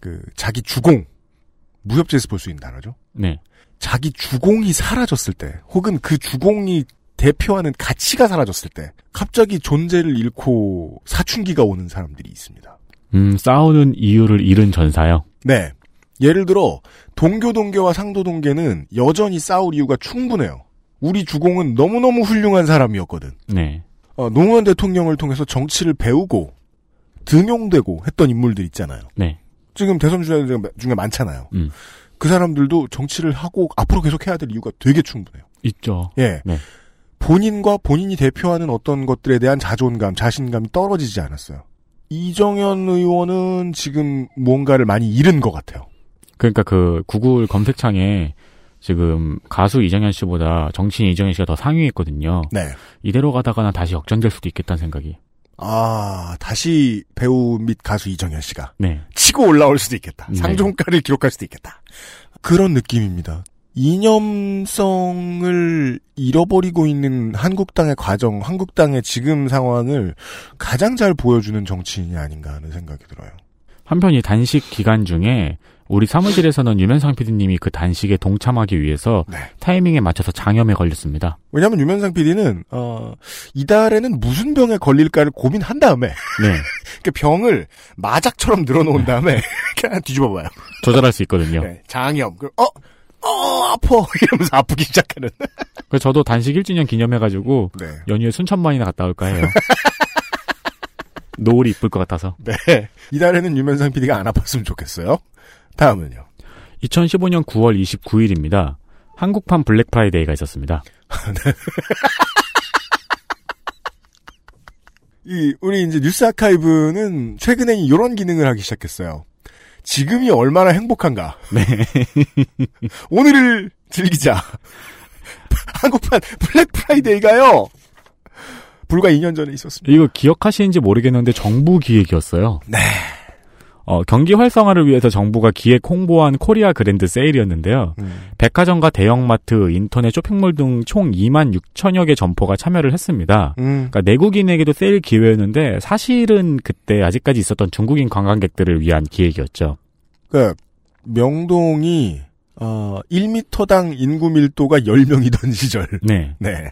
그 자기 주공 무협지에서 볼 수 있는 단어죠. 네. 자기 주공이 사라졌을 때 혹은 그 주공이 대표하는 가치가 사라졌을 때 갑자기 존재를 잃고 사춘기가 오는 사람들이 있습니다. 음, 싸우는 이유를 잃은 전사요. 네. 예를 들어 동교 동계와 상도 동계는 여전히 싸울 이유가 충분해요. 우리 주공은 너무너무 훌륭한 사람이었거든. 네. 어, 노무현 대통령을 통해서 정치를 배우고 등용되고 했던 인물들 있잖아요. 네. 지금 대선 주자 중에 많잖아요. 음. 그 사람들도 정치를 하고 앞으로 계속 해야 될 이유가 되게 충분해요. 있죠. 예. 네. 본인과 본인이 대표하는 어떤 것들에 대한 자존감, 자신감이 떨어지지 않았어요. 이정현 의원은 지금 무언가를 많이 잃은 것 같아요. 그러니까 그 구글 검색창에 지금 가수 이정현 씨보다 정치인 이정현 씨가 더 상위에 있거든요. 네. 이대로 가다가는 다시 역전될 수도 있겠다는 생각이. 아, 다시 배우 및 가수 이정현 씨가 네. 치고 올라올 수도 있겠다. 네. 상종가를 기록할 수도 있겠다. 그런 느낌입니다. 이념성을 잃어버리고 있는 한국당의 과정, 한국당의 지금 상황을 가장 잘 보여주는 정치인이 아닌가 하는 생각이 들어요. 한편 이 단식 기간 중에 우리 사무실에서는 유면상 PD님이 그 단식에 동참하기 위해서 네. 타이밍에 맞춰서 장염에 걸렸습니다. 왜냐하면 유면상 PD는 어, 이달에는 무슨 병에 걸릴까를 고민한 다음에 네. <laughs> 그 병을 마작처럼 늘어놓은 다음에 <laughs> 그냥 뒤집어봐요. 조절할 수 있거든요. 네, 장염. 그, 어, 어, 아파 <laughs> 이러면서 아프기 시작하는. 그래서 저도 단식 1주년 기념해가지고 네. 연휴에 순천만이나 갔다 올까 해요. 노을이 이쁠 것 같아서. 네. 이달에는 유면상 PD가 안 아팠으면 좋겠어요. 다음은요. 2015년 9월 29일입니다. 한국판 블랙 프라이데이가 있었습니다. <laughs> 이 우리 이제 뉴스 아카이브는 최근에 이런 기능을 하기 시작했어요. 지금이 얼마나 행복한가. 네. <laughs> 오늘을 즐기자. <laughs> 한국판 블랙 프라이데이가요. 불과 2년 전에 있었습니다. 이거 기억하시는지 모르겠는데 정부 기획이었어요. 네. 어, 경기 활성화를 위해서 정부가 기획 홍보한 코리아 그랜드 세일이었는데요. 음. 백화점과 대형마트, 인터넷 쇼핑몰 등 총 2만 6천여 개 점포가 참여를 했습니다. 음. 그러니까 내국인에게도 세일 기회였는데 사실은 그때 아직까지 있었던 중국인 관광객들을 위한 기획이었죠. 그 명동이 어 1미터당 인구 밀도가 10명이던 <laughs> 시절. 네. 네.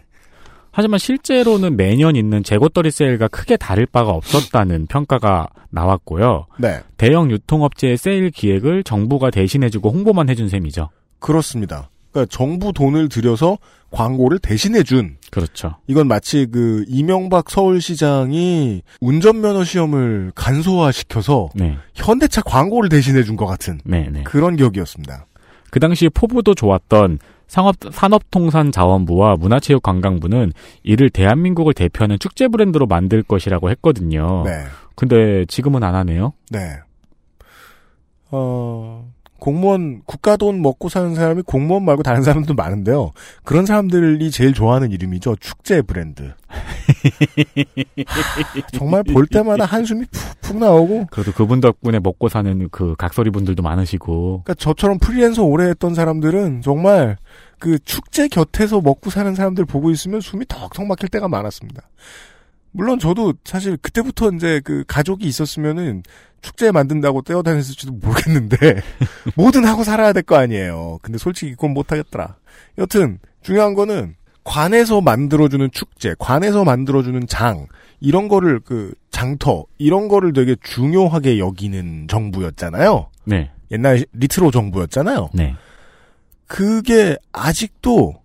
하지만 실제로는 매년 있는 재고떨이 세일과 크게 다를 바가 없었다는 평가가 나왔고요. 네. 대형 유통업체의 세일 기획을 정부가 대신해주고 홍보만 해준 셈이죠. 그렇습니다. 그러니까 정부 돈을 들여서 광고를 대신해 준 그렇죠. 이건 마치 그 이명박 서울시장이 운전면허 시험을 간소화시켜서 네. 현대차 광고를 대신해 준 것 같은 네, 네. 그런 기억이었습니다. 그 당시 포부도 좋았던 상업, 산업통상자원부와 문화체육관광부는 이를 대한민국을 대표하는 축제 브랜드로 만들 것이라고 했거든요. 네. 근데 지금은 안 하네요. 네. 어, 공무원, 국가 돈 먹고 사는 사람이 공무원 말고 다른 사람도 많은데요. 그런 사람들이 제일 좋아하는 이름이죠. 축제 브랜드. 정말 볼 때마다 한숨이 푹푹 나오고. 그래도 그분 덕분에 먹고 사는 그 각설이 분들도 많으시고. 그러니까 저처럼 프리랜서 오래 했던 사람들은 정말 그 축제 곁에서 먹고 사는 사람들 보고 있으면 숨이 턱턱 막힐 때가 많았습니다. 물론 저도 사실 그때부터 이제 그 가족이 있었으면은 축제 만든다고 떼어다녔을지도 모르겠는데 <laughs> 뭐든 하고 살아야 될 거 아니에요. 근데 솔직히 그건 못하겠더라. 여튼 중요한 거는 관에서 만들어주는 축제, 관에서 만들어주는 장 이런 거를 그 장터 이런 거를 되게 중요하게 여기는 정부였잖아요. 네. 옛날 리트로 정부였잖아요. 네. 그게 아직도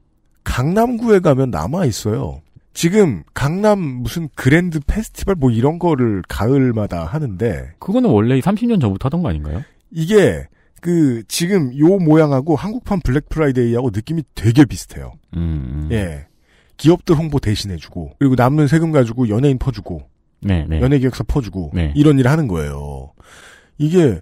강남구에 가면 남아 있어요. 지금 강남 무슨 그랜드 페스티벌 뭐 이런 거를 가을마다 하는데 그거는 원래 30년 전부터 하던 거 아닌가요? 이게 그 지금 요 모양하고 한국판 블랙 프라이데이하고 느낌이 되게 비슷해요. 음. 예. 기업들 홍보 대신해주고 그리고 남는 세금 가지고 연예인 퍼주고 네, 네. 연예 기획사 퍼주고 네. 이런 일을 하는 거예요. 이게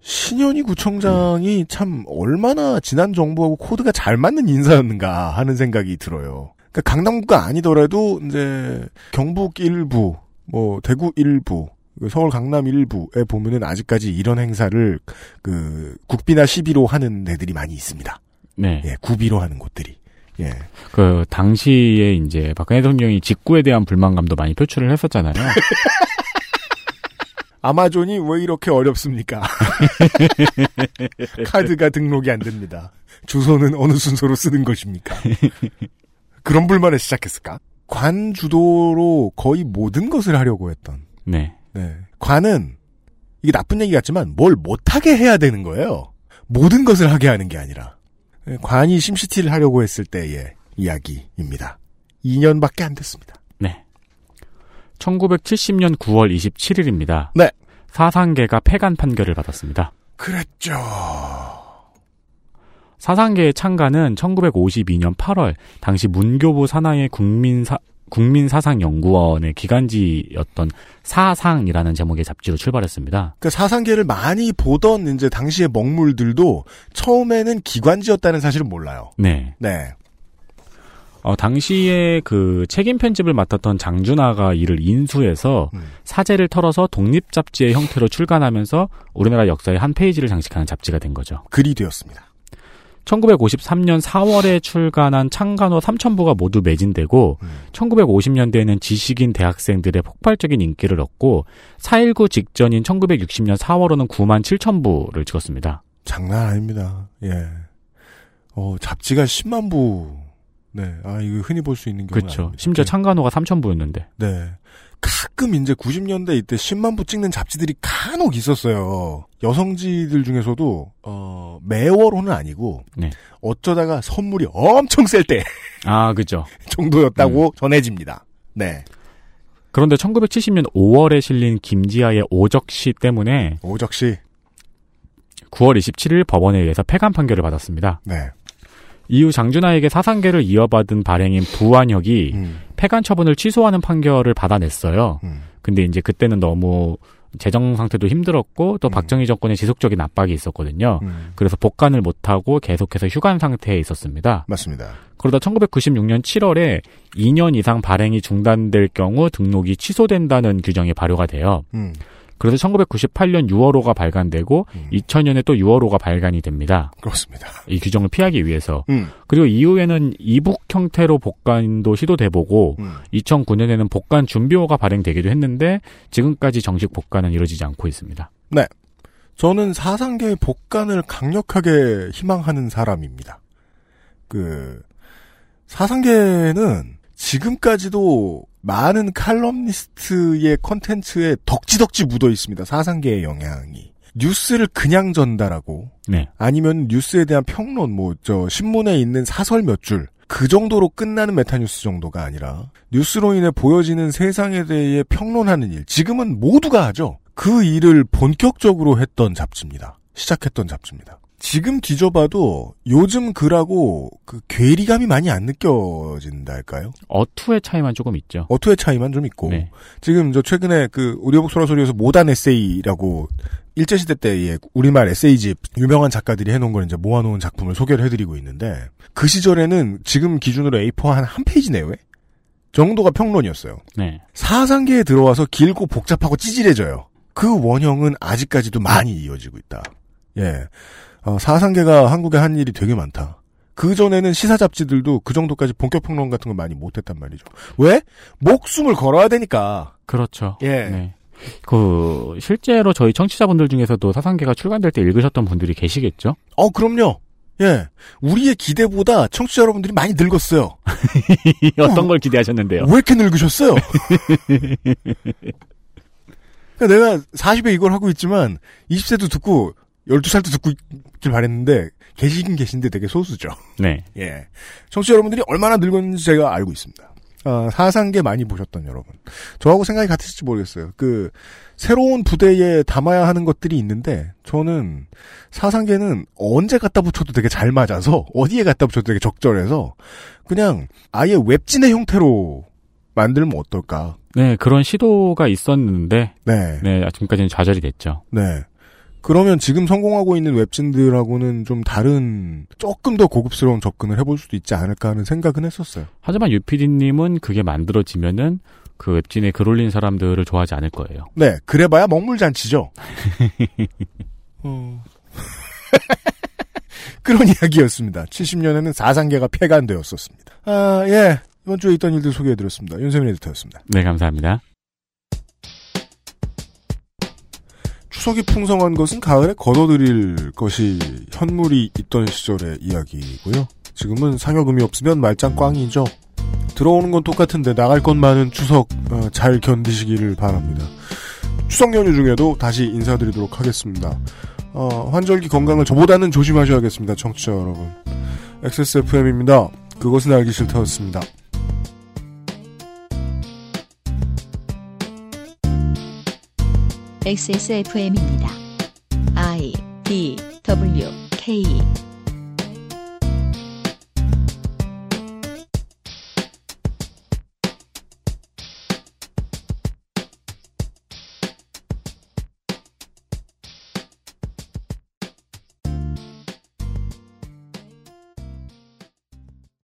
신현희 구청장이 참 얼마나 지난 정부하고 코드가 잘 맞는 인사였는가 하는 생각이 들어요. 그러니까 강남구가 아니더라도 이제 경북 일부, 뭐 대구 일부, 그 서울 강남 일부에 보면은 아직까지 이런 행사를 그 국비나 시비로 하는 데들이 많이 있습니다. 네. 예, 구비로 하는 곳들이. 예. 그 당시에 이제 박근혜 대통령이 직구에 대한 불만감도 많이 표출을 했었잖아요. <laughs> 아마존이 왜 이렇게 어렵습니까? <laughs> 카드가 등록이 안 됩니다. 주소는 어느 순서로 쓰는 것입니까? <laughs> 그런 불만을 시작했을까? 관 주도로 거의 모든 것을 하려고 했던. 네. 네. 관은 이게 나쁜 얘기 같지만 뭘 못하게 해야 되는 거예요. 모든 것을 하게 하는 게 아니라. 네, 관이 심시티를 하려고 했을 때의 이야기입니다. 2년밖에 안 됐습니다. 네. 1970년 9월 27일입니다. 네. 사상계가 폐간 판결을 받았습니다. 그랬죠. 사상계의 창간은 1952년 8월 당시 문교부 산하의 국민사 국민사상연구원의 기간지였던 사상이라는 제목의 잡지로 출발했습니다. 그 사상계를 많이 보던 이제 당시의 먹물들도 처음에는 기관지였다는 사실은 몰라요. 네. 네. 어, 당시에 그 책임 편집을 맡았던 장준하가 이를 인수해서 음. 사제를 털어서 독립 잡지의 형태로 출간하면서 우리나라 역사의 한 페이지를 장식하는 잡지가 된 거죠. 글이 되었습니다. 1953년 4월에 출간한 창간호 3천부가 모두 매진되고 음. 1950년대에는 지식인 대학생들의 폭발적인 인기를 얻고 4.19 직전인 1960년 4월호는 9만 7천 부를 찍었습니다. 장난 아닙니다. 예. 어, 잡지가 10만 부. 네. 아, 이거 흔히 볼 수 있는 경우 그렇죠. 심지어 창간호가 3천 부였는데. 네. 가끔 이제 90년대 이때 10만 부 찍는 잡지들이 간혹 있었어요. 여성지들 중에서도 어, 매월호는 아니고 네. 어쩌다가 선물이 엄청 셀 때 아, 그죠. <laughs> 정도였다고 전해집니다. 네. 그런데 1970년 5월에 실린 김지아의 오적시 때문에 오적시 9월 27일 법원에 의해서 폐간 판결을 받았습니다. 네. 이후 장준하에게 사상계를 이어받은 발행인 부안혁이 음, 폐간 처분을 취소하는 판결을 받아냈어요. 음. 근데 이제 그때는 너무 재정 상태도 힘들었고 또 음. 박정희 정권의 지속적인 압박이 있었거든요. 음. 그래서 복간을 못하고 계속해서 휴관 상태에 있었습니다. 맞습니다. 그러다 1996년 7월에 2년 이상 발행이 중단될 경우 등록이 취소된다는 규정이 발효가 돼요. 음. 그래서 1998년 6월호가 발간되고 음. 2000년에 또 6월호가 발간이 됩니다. 그렇습니다. 이 규정을 피하기 위해서. 음. 그리고 이후에는 이북 형태로 복간도 시도돼보고 음. 2009년에는 복간 준비호가 발행되기도 했는데 지금까지 정식 복간은 이루어지지 않고 있습니다. 저는 사상계의 복간을 강력하게 희망하는 사람입니다. 그 사상계는 지금까지도 많은 칼럼니스트의 컨텐츠에 덕지덕지 묻어 있습니다. 사상계의 영향이. 뉴스를 그냥 전달하고 네. 아니면 뉴스에 대한 평론 뭐 저 신문에 있는 사설 몇 줄 그 정도로 끝나는 메타뉴스 정도가 아니라 뉴스로 인해 보여지는 세상에 대해 평론하는 일 지금은 모두가 하죠. 그 일을 본격적으로 했던 잡지입니다. 시작했던 잡지입니다. 지금 뒤져봐도 요즘 글하고 그 괴리감이 많이 안 느껴진다 할까요? 어투의 차이만 조금 있죠. 어투의 차이만 좀 있고 네. 지금 저 최근에 그 오디오북 소라소리에서 모단 에세이라고 일제시대 때의 우리말 에세이집 유명한 작가들이 해놓은 걸 이제 모아놓은 작품을 소개를 해드리고 있는데 그 시절에는 지금 기준으로 A4 한 한 페이지 내외 정도가 평론이었어요. 네. 사상계에 들어와서 길고 복잡하고 찌질해져요. 그 원형은 아직까지도 많이 이어지고 있다. 예. 어, 사상계가 한국에 한 일이 되게 많다. 그 전에는 시사 잡지들도 그 정도까지 본격 평론 같은 거 많이 못했단 말이죠. 왜? 목숨을 걸어야 되니까. 그렇죠. 예. 네. 그 실제로 저희 청취자분들 중에서도 사상계가 출간될 때 읽으셨던 분들이 계시겠죠? 어, 그럼요. 예. 우리의 기대보다 청취자 여러분들이 많이 늙었어요. <laughs> 어떤 걸 기대하셨는데요? 왜 이렇게 늙으셨어요? <laughs> 그러니까 내가 40에 이걸 하고 있지만 20세도 듣고 12살도 듣고 있길 바랬는데 계시긴 계신데 되게 소수죠. 네. <laughs> 예. 청취자 여러분들이 얼마나 늙었는지 제가 알고 있습니다. 아, 사상계 많이 보셨던 여러분. 저하고 생각이 같으실지 모르겠어요. 그, 새로운 부대에 담아야 하는 것들이 있는데, 저는 사상계는 언제 갖다 붙여도 되게 잘 맞아서, 어디에 갖다 붙여도 되게 적절해서, 그냥 아예 웹진의 형태로 만들면 어떨까. 네, 그런 시도가 있었는데, 네. 네, 지금까지는 좌절이 됐죠. 네. 그러면 지금 성공하고 있는 웹진들하고는 좀 다른, 조금 더 고급스러운 접근을 해볼 수도 있지 않을까 하는 생각은 했었어요. 하지만 유피디님은 그게 만들어지면은 그 웹진에 글 올린 사람들을 좋아하지 않을 거예요. 네, 그래봐야 먹물잔치죠. <laughs> 어. <laughs> 그런 이야기였습니다. 70년에는 사상계가 폐간되었었습니다. 아, 예. 이번 주에 있던 일들 소개해드렸습니다. 윤세민 에디터였습니다. 네, 감사합니다. 추석이 풍성한 것은 가을에 걷어들일 것이 현물이 있던 시절의 이야기고요. 지금은 상여금이 없으면 말짱 꽝이죠. 들어오는 건 똑같은데 나갈 것 많은 추석 어, 잘 견디시기를 바랍니다. 추석 연휴 중에도 다시 인사드리도록 하겠습니다. 어, 환절기 건강을 저보다는 조심하셔야겠습니다. 청취자 여러분. XSFM입니다. 그것은 알기 싫다였습니다. XSFM입니다. I D W K